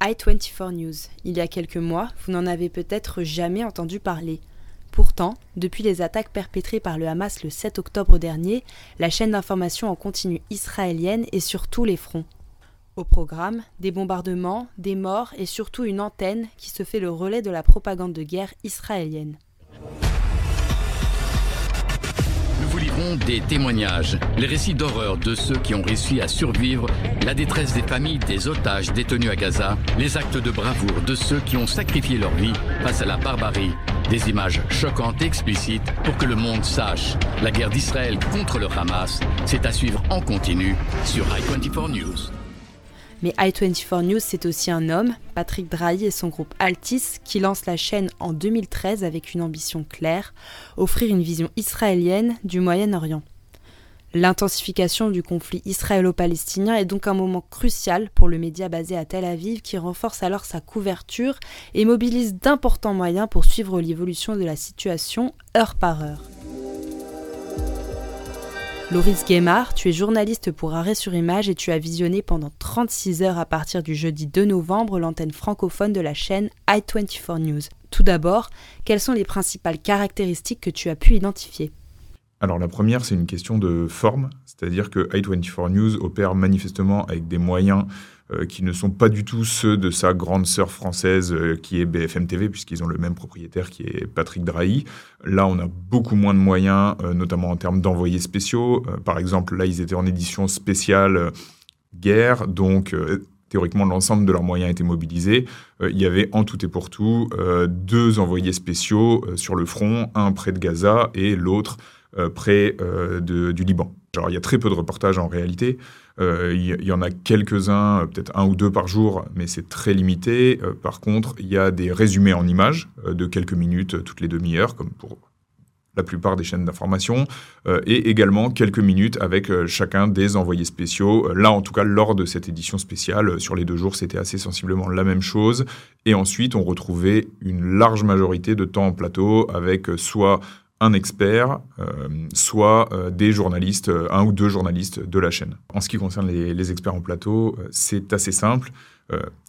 I24 News. Il y a quelques mois, vous n'en avez peut-être jamais entendu parler. Pourtant, depuis les attaques perpétrées par le Hamas le 7 octobre dernier, la chaîne d'information en continu israélienne est sur tous les fronts. Au programme, des bombardements, des morts et surtout une antenne qui se fait le relais de la propagande de guerre israélienne. Des témoignages, les récits d'horreur de ceux qui ont réussi à survivre, la détresse des familles des otages détenus à Gaza, les actes de bravoure de ceux qui ont sacrifié leur vie face à la barbarie. Des images choquantes et explicites pour que le monde sache. La guerre d'Israël contre le Hamas, c'est à suivre en continu sur i24 News. Mais i24 News, c'est aussi un homme, Patrick Drahi et son groupe Altis, qui lance la chaîne en 2013 avec une ambition claire, offrir une vision israélienne du Moyen-Orient. L'intensification du conflit israélo-palestinien est donc un moment crucial pour le média basé à Tel Aviv qui renforce alors sa couverture et mobilise d'importants moyens pour suivre l'évolution de la situation heure par heure. Loris Guémard, tu es journaliste pour Arrêt sur Image et tu as visionné pendant 36 heures à partir du jeudi 2 novembre l'antenne francophone de la chaîne i24 News. Tout d'abord, quelles sont les principales caractéristiques que tu as pu identifier? Alors la première, c'est une question de forme, c'est-à-dire que i24 News opère manifestement avec des moyens qui ne sont pas du tout ceux de sa grande sœur française euh, qui est BFM TV, puisqu'ils ont le même propriétaire qui est Patrick Drahi. Là, on a beaucoup moins de moyens, euh, notamment en termes d'envoyés spéciaux. par exemple, là, ils étaient en édition spéciale guerre, donc théoriquement l'ensemble de leurs moyens étaient mobilisés. il y avait en tout et pour tout deux envoyés spéciaux sur le front, un près de Gaza et l'autre près du Liban. Alors il y a très peu de reportages en réalité. Euh, il y, en a quelques-uns, euh, peut-être un ou deux par jour, mais c'est très limité. Euh, par contre, il y a des résumés en images de quelques minutes toutes les demi-heures, comme pour la plupart des chaînes d'information, et également quelques minutes avec chacun des envoyés spéciaux. Là, en tout cas, lors de cette édition spéciale, sur les deux jours, c'était assez sensiblement la même chose. Et ensuite, on retrouvait une large majorité de temps en plateau avec soit un expert, euh, soit euh, des journalistes, euh, un ou deux journalistes de la chaîne. En ce qui concerne les, experts en plateau, c'est assez simple.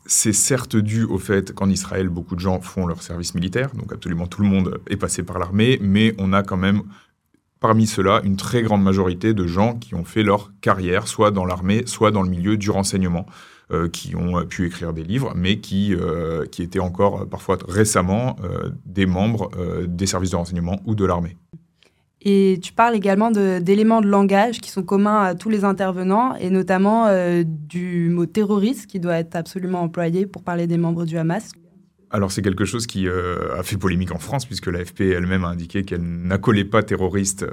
c'est certes dû au fait qu'en Israël, beaucoup de gens font leur service militaire, donc absolument tout le monde est passé par l'armée, mais on a quand même parmi ceux-là une très grande majorité de gens qui ont fait leur carrière, soit dans l'armée, soit dans le milieu du renseignement. Euh, qui ont euh, pu écrire des livres, mais qui, euh, qui étaient encore parfois récemment des membres des services de renseignement ou de l'armée. Et tu parles également d'éléments de, langage qui sont communs à tous les intervenants, et notamment du mot terroriste qui doit être absolument employé pour parler des membres du Hamas. Alors c'est quelque chose qui a fait polémique en France, puisque l'AFP elle-même a indiqué qu'elle n'accolait pas terroriste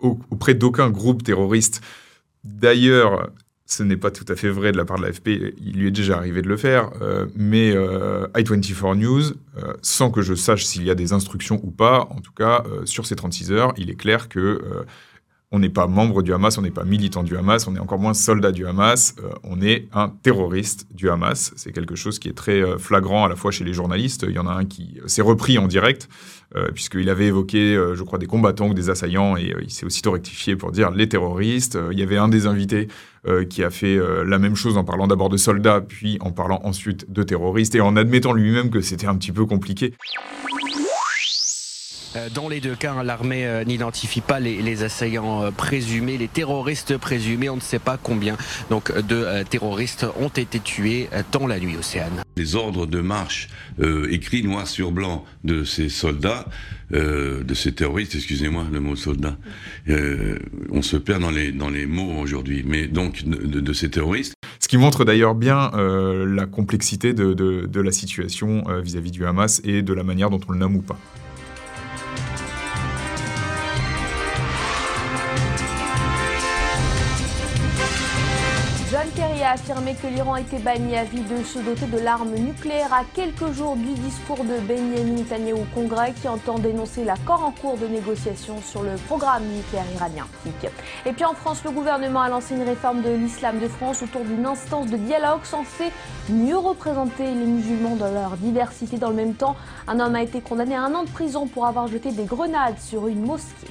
auprès d'aucun groupe terroriste. D'ailleurs, ce n'est pas tout à fait vrai de la part de l'AFP, il lui est déjà arrivé de le faire, euh, mais euh, i24 News, euh, sans que je sache s'il y a des instructions ou pas, en tout cas, sur ces 36 heures, il est clair que on n'est pas membre du Hamas, on n'est pas militant du Hamas, on est encore moins soldat du Hamas, euh, on est un terroriste du Hamas. C'est quelque chose qui est très euh, flagrant à la fois chez les journalistes. Il y en a un qui s'est repris en direct, euh, puisqu'il avait évoqué, je crois, des combattants ou des assaillants, et il s'est aussitôt rectifié pour dire les terroristes. il y avait un des invités qui a fait la même chose en parlant d'abord de soldats, puis en parlant ensuite de terroristes, et en admettant lui-même que c'était un petit peu compliqué. Euh, dans les deux cas, l'armée euh, n'identifie pas les, assaillants euh, présumés, les terroristes présumés. On ne sait pas combien donc de terroristes ont été tués dans la nuit océane. Les ordres de marche écrits noir sur blanc de ces soldats, de ces terroristes, excusez-moi le mot soldat, on se perd dans les, dans les mots aujourd'hui, mais donc de, ces terroristes. Ce qui montre d'ailleurs bien la complexité de, de la situation vis-à-vis -vis du Hamas et de la manière dont on le nomme ou pas. Affirmé que l'Iran était banni à vie de se doter de l'arme nucléaire à quelques jours du discours de Benjamin Netanyahu au Congrès qui entend dénoncer l'accord en cours de négociation sur le programme nucléaire iranien. Et puis en France, le gouvernement a lancé une réforme de l'islam de France autour d'une instance de dialogue censée mieux représenter les musulmans dans leur diversité. Dans le même temps, un homme a été condamné à un an de prison pour avoir jeté des grenades sur une mosquée.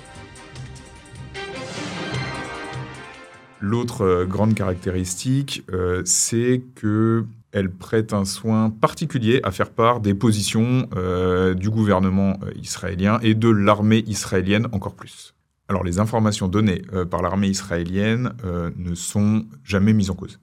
L'autre euh, grande caractéristique, euh, c'est que elle prête un soin particulier à faire part des positions du gouvernement israélien et de l'armée israélienne encore plus. Alors les informations données par l'armée israélienne ne sont jamais mises en cause.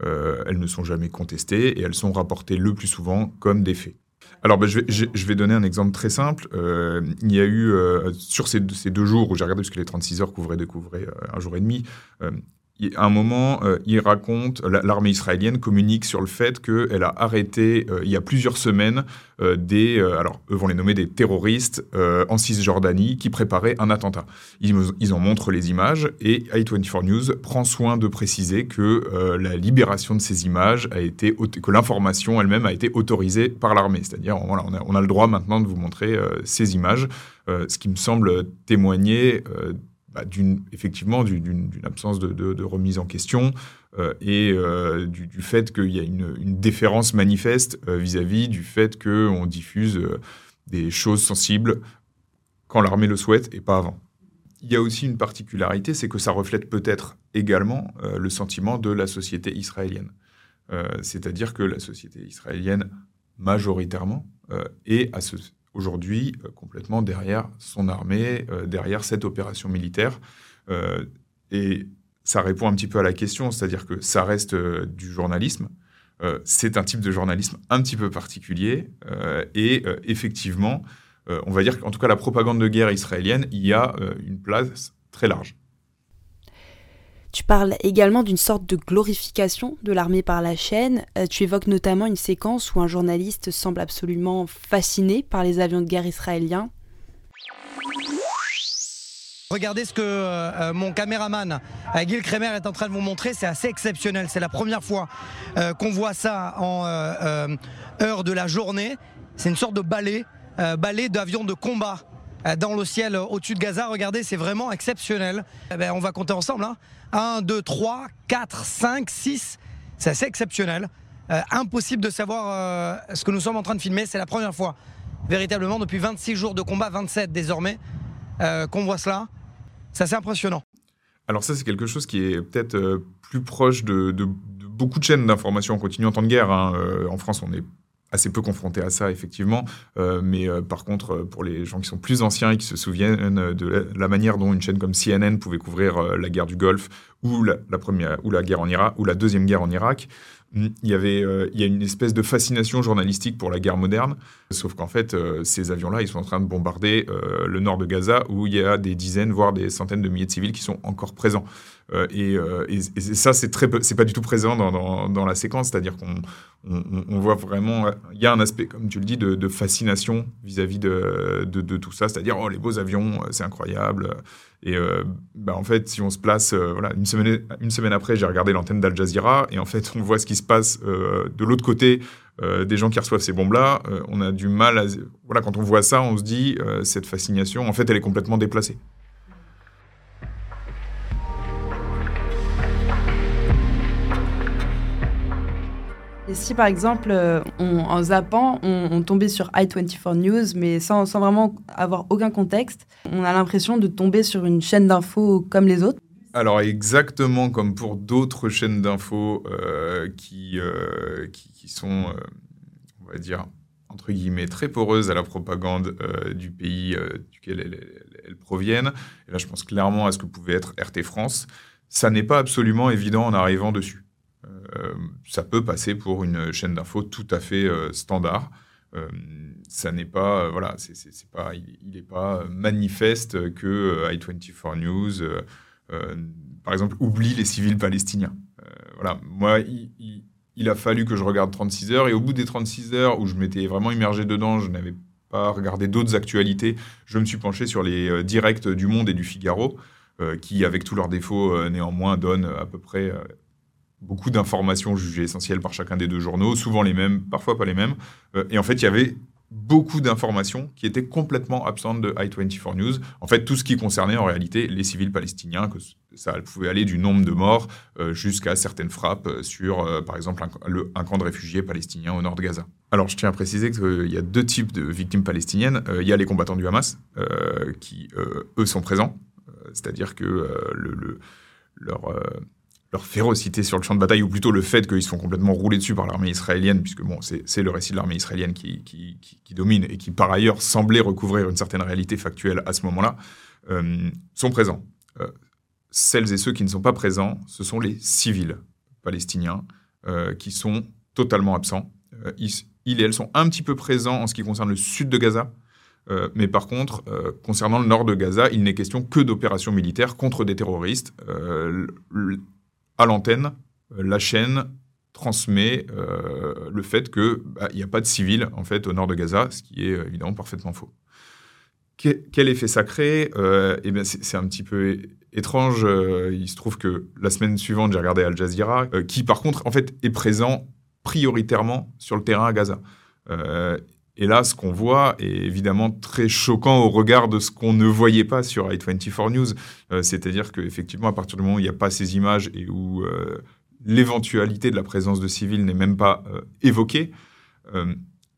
elles ne sont jamais contestées et elles sont rapportées le plus souvent comme des faits. Alors, bah, je, vais, donner un exemple très simple. Euh, il y a eu, euh, sur ces, deux jours où j'ai regardé, puisque les 36 heures couvraient, découvraient euh, un jour et demi, à un moment, euh, il raconte, l'armée israélienne communique sur le fait qu'elle a arrêté, euh, il y a plusieurs semaines, euh, des, alors eux vont les nommer des terroristes en Cisjordanie qui préparaient un attentat. Ils, en montrent les images et i24 News prend soin de préciser que la libération de ces images a été, que l'information elle-même a été autorisée par l'armée. C'est-à-dire, voilà, on on a, le droit maintenant de vous montrer ces images, ce qui me semble témoigner bah, d'une effectivement d'une absence de, remise en question euh, et euh, du, fait qu'il y a une, déférence manifeste euh, vis-à-vis du fait qu'on diffuse des choses sensibles quand l'armée le souhaite et pas avant. Il y a aussi une particularité, c'est que ça reflète peut-être également le sentiment de la société israélienne. C'est-à-dire que la société israélienne, majoritairement, est à ce, aujourd'hui euh, complètement derrière son armée, euh, derrière cette opération militaire. Euh, et ça répond un petit peu à la question, c'est-à-dire que ça reste du journalisme. c'est un type de journalisme un petit peu particulier. et effectivement, on va dire qu'en tout cas, la propagande de guerre israélienne, il y a une place très large. Tu parles également d'une sorte de glorification de l'armée par la chaîne. Euh, tu évoques notamment une séquence où un journaliste semble absolument fasciné par les avions de guerre israéliens. Regardez ce que euh, euh, mon caméraman Gil Kremer est en train de vous montrer, c'est assez exceptionnel. C'est la première fois qu'on voit ça en heure de la journée. C'est une sorte de balai, balai d'avions de combat dans le ciel au-dessus de Gaza. Regardez, c'est vraiment exceptionnel. Eh ben, on va compter ensemble. Hein. 1, 2, 3, 4, 5, 6. C'est assez exceptionnel. Euh, impossible de savoir euh, ce que nous sommes en train de filmer. C'est la première fois, véritablement, depuis 26 jours de combat, 27 désormais, euh, qu'on voit cela. C'est assez impressionnant. Alors ça, c'est quelque chose qui est peut-être plus proche de, beaucoup de chaînes d'information en continu en temps de guerre. Hein. en France, on est assez peu confronté à ça, effectivement. Euh, mais euh, par contre, euh, pour les gens qui sont plus anciens et qui se souviennent de la, manière dont une chaîne comme CNN pouvait couvrir la guerre du Golfe ou la, première ou la ou la deuxième guerre en Irak, il y avait il y a une espèce de fascination journalistique pour la guerre moderne. Sauf qu'en fait, ces avions-là, ils sont en train de bombarder le nord de Gaza où il y a des dizaines, voire des centaines de milliers de civils qui sont encore présents. Euh, euh, et, ça, c'est très, c'est pas du tout présent dans, dans, la séquence, c'est-à-dire qu'on on, voit vraiment, il y a un aspect, comme tu le dis, de, fascination vis-à-vis de, de, tout ça, c'est-à-dire oh les beaux avions, c'est incroyable. Et euh, bah, en fait, si on se place, voilà, une semaine, après, j'ai regardé l'antenne d'Al Jazeera et en fait, on voit ce qui se passe de l'autre côté. des gens qui reçoivent ces bombes-là, on a du mal à... Voilà, quand on voit ça, on se dit, cette fascination, en fait, elle est complètement déplacée. Et si par exemple, euh, en zappant, on, tombait sur i24 News, mais sans, vraiment avoir aucun contexte, on a l'impression de tomber sur une chaîne d'infos comme les autres alors exactement comme pour d'autres chaînes d'infos euh, qui, euh, qui, sont, on va dire, entre guillemets, très poreuses à la propagande du pays duquel elles, elles, proviennent. Et là, je pense clairement à ce que pouvait être RT France. Ça n'est pas absolument évident en arrivant dessus. Euh, ça peut passer pour une chaîne d'infos tout à fait euh, standard. Euh, ça n'est pas, voilà, c'est, pas, il n'est pas manifeste que i24 News, par exemple, oublie les civils palestiniens. voilà, moi, il, a fallu que je regarde 36 heures et au bout des 36 heures où je m'étais vraiment immergé dedans, je n'avais pas regardé d'autres actualités, je me suis penché sur les directs du Monde et du Figaro, qui, avec tous leurs défauts, néanmoins, donnent à peu près beaucoup d'informations jugées essentielles par chacun des deux journaux, souvent les mêmes, parfois pas les mêmes. Euh, et en fait, il y avait beaucoup d'informations qui étaient complètement absentes de I-24 News. En fait, tout ce qui concernait en réalité les civils palestiniens, ça pouvait aller du nombre de morts euh, jusqu'à certaines frappes sur, euh, par exemple, un, camp de réfugiés palestiniens au nord de Gaza. Alors, je tiens à préciser qu'il y a deux types de victimes palestiniennes. il y a les combattants du Hamas, qui, eux, sont présents. C'est-à-dire que le, leur leur férocité sur le champ de bataille, ou plutôt le fait qu'ils se font complètement rouler dessus par l'armée israélienne, puisque bon, c'est le récit de l'armée israélienne qui, domine et qui par ailleurs semblait recouvrir une certaine réalité factuelle à ce moment-là, euh, sont présents. Euh, celles et ceux qui ne sont pas présents, ce sont les civils palestiniens euh, qui sont totalement absents. Ils, et elles sont un petit peu présents en ce qui concerne le sud de Gaza, mais par contre, concernant le nord de Gaza, il n'est question que d'opérations militaires contre des terroristes l'antenne, euh, la chaîne transmet euh, le fait qu'il bah, n'y a pas de civils en fait au nord de Gaza, ce qui est euh, évidemment parfaitement faux. quel effet ça crée eh bien, c'est, un petit peu étrange. il se trouve que la semaine suivante, j'ai regardé Al Jazeera, qui par contre en fait est présent prioritairement sur le terrain à Gaza. Et là, ce qu'on voit est évidemment très choquant au regard de ce qu'on ne voyait pas sur i24 News. Euh, c'est-à-dire qu'effectivement, à partir du moment où il n'y a pas ces images et où euh, l'éventualité de la présence de civils n'est même pas euh, évoquée,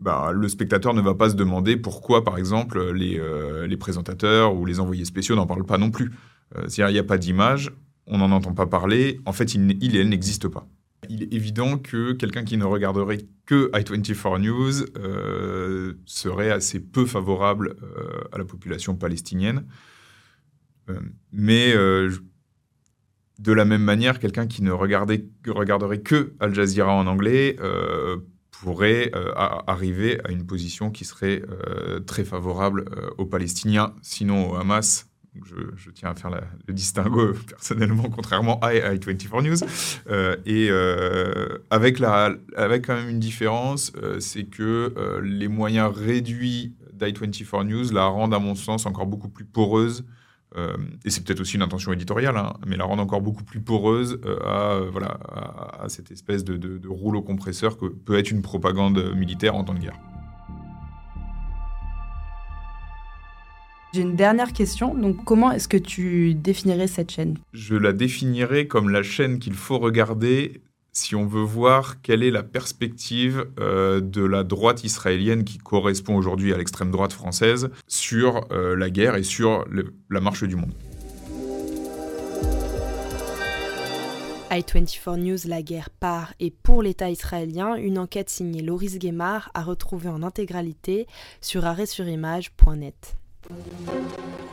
bah, le spectateur ne va pas se demander pourquoi, par exemple, les, présentateurs ou les envoyés spéciaux n'en parlent pas non plus. C'est-à-dire qu'il n'y a pas d'image, on n'en entend pas parler, en fait, il, et elle n'existent pas. Il est évident que quelqu'un qui ne regarderait que i24 News euh, serait assez peu favorable euh, à la population palestinienne. Euh, mais de la même manière, quelqu'un qui ne regarderait que Al Jazeera en anglais pourrait arriver à une position qui serait très favorable aux Palestiniens, sinon au Hamas, je, tiens à faire le distinguo personnellement, contrairement à i24 News. Euh, et euh, avec, la, avec quand même une différence, euh, c'est que les moyens réduits d'i24 News la rendent, à mon sens, encore beaucoup plus poreuse. et c'est peut-être aussi une intention éditoriale, hein, mais la rendent encore beaucoup plus poreuse à, voilà, à, cette espèce de rouleau compresseur que peut être une propagande militaire en temps de guerre. J'ai une dernière question. Donc, comment est-ce que tu définirais cette chaîne? Je la définirais comme la chaîne qu'il faut regarder si on veut voir quelle est la perspective euh, de la droite israélienne qui correspond aujourd'hui à l'extrême droite française sur euh, la guerre et sur la marche du monde. i24 News, la guerre par et pour l'État israélien, une enquête signée Loris Guémard à retrouver en intégralité sur arrêtsurimage.net. Thank you.